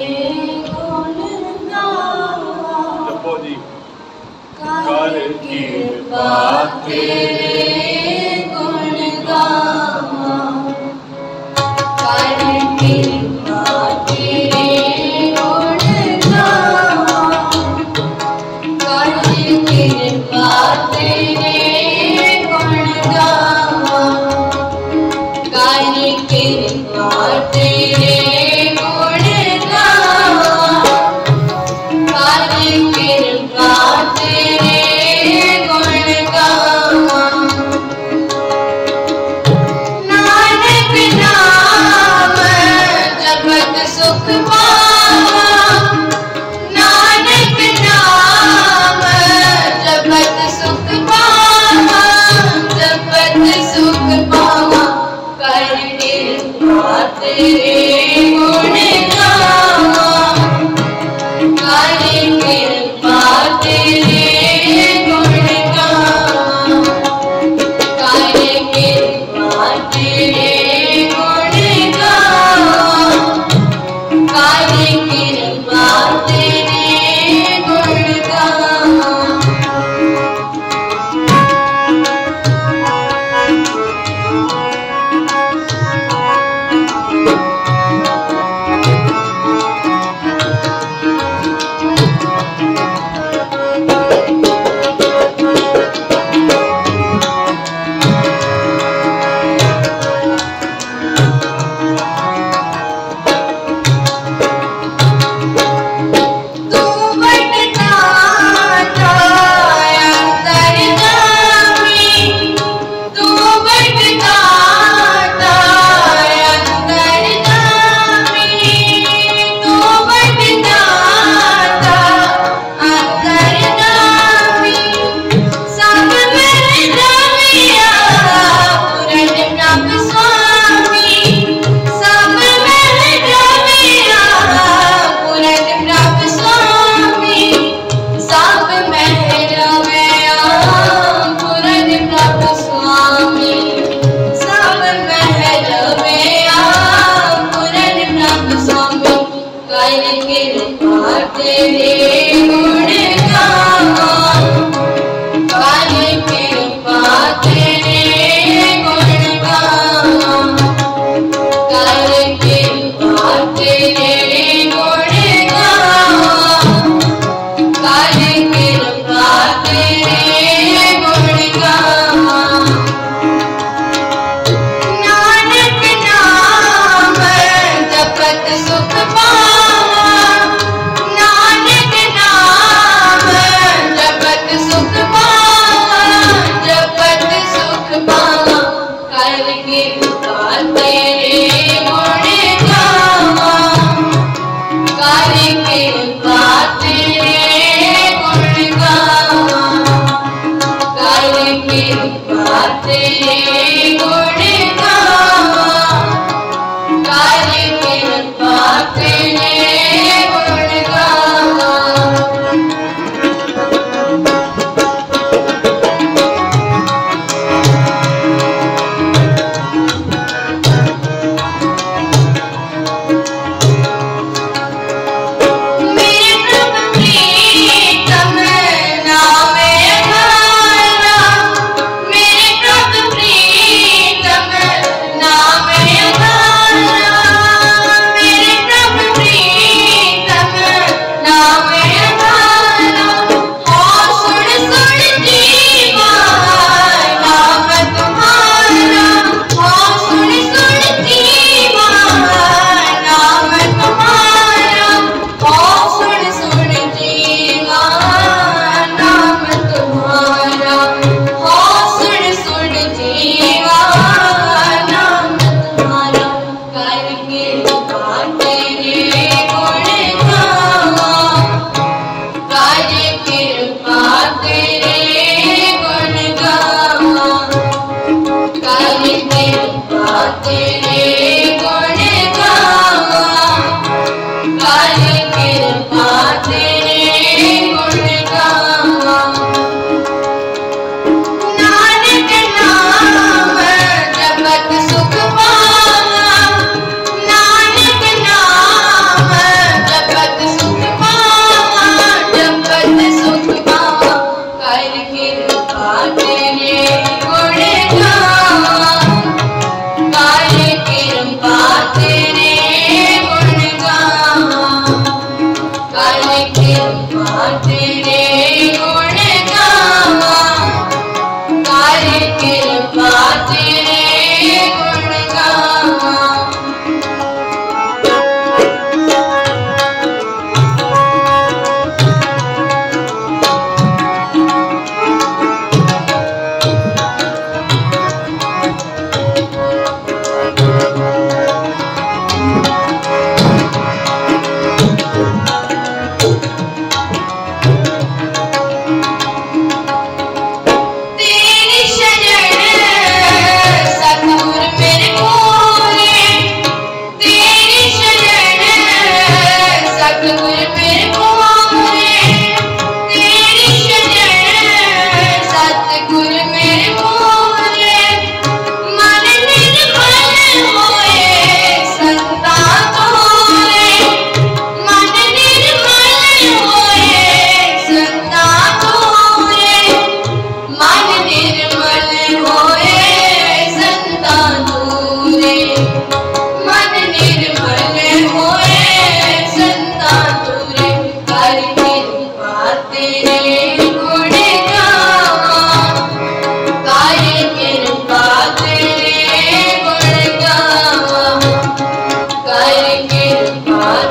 몇 번이 가는 길 밖에 तेरे गुण का की बातें गुणी।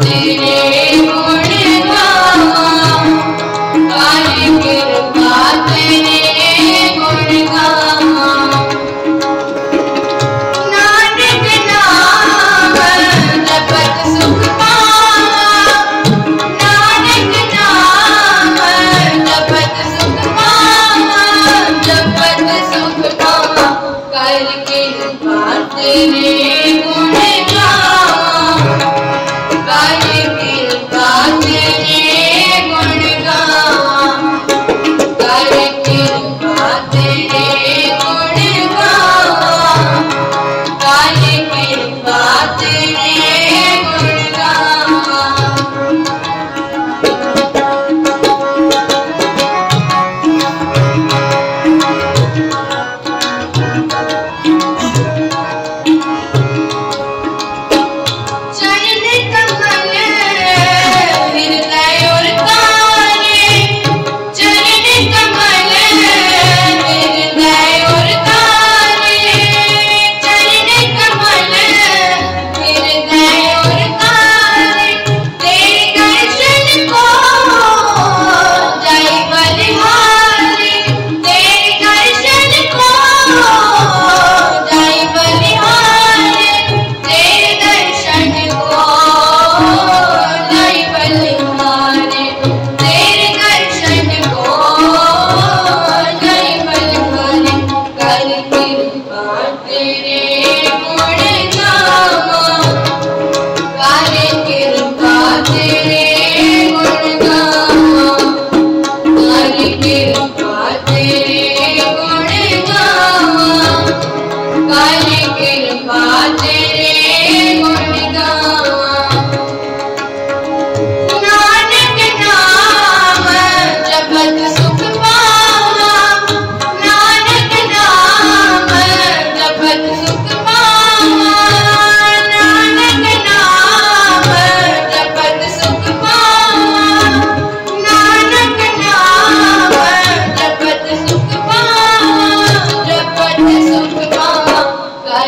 The.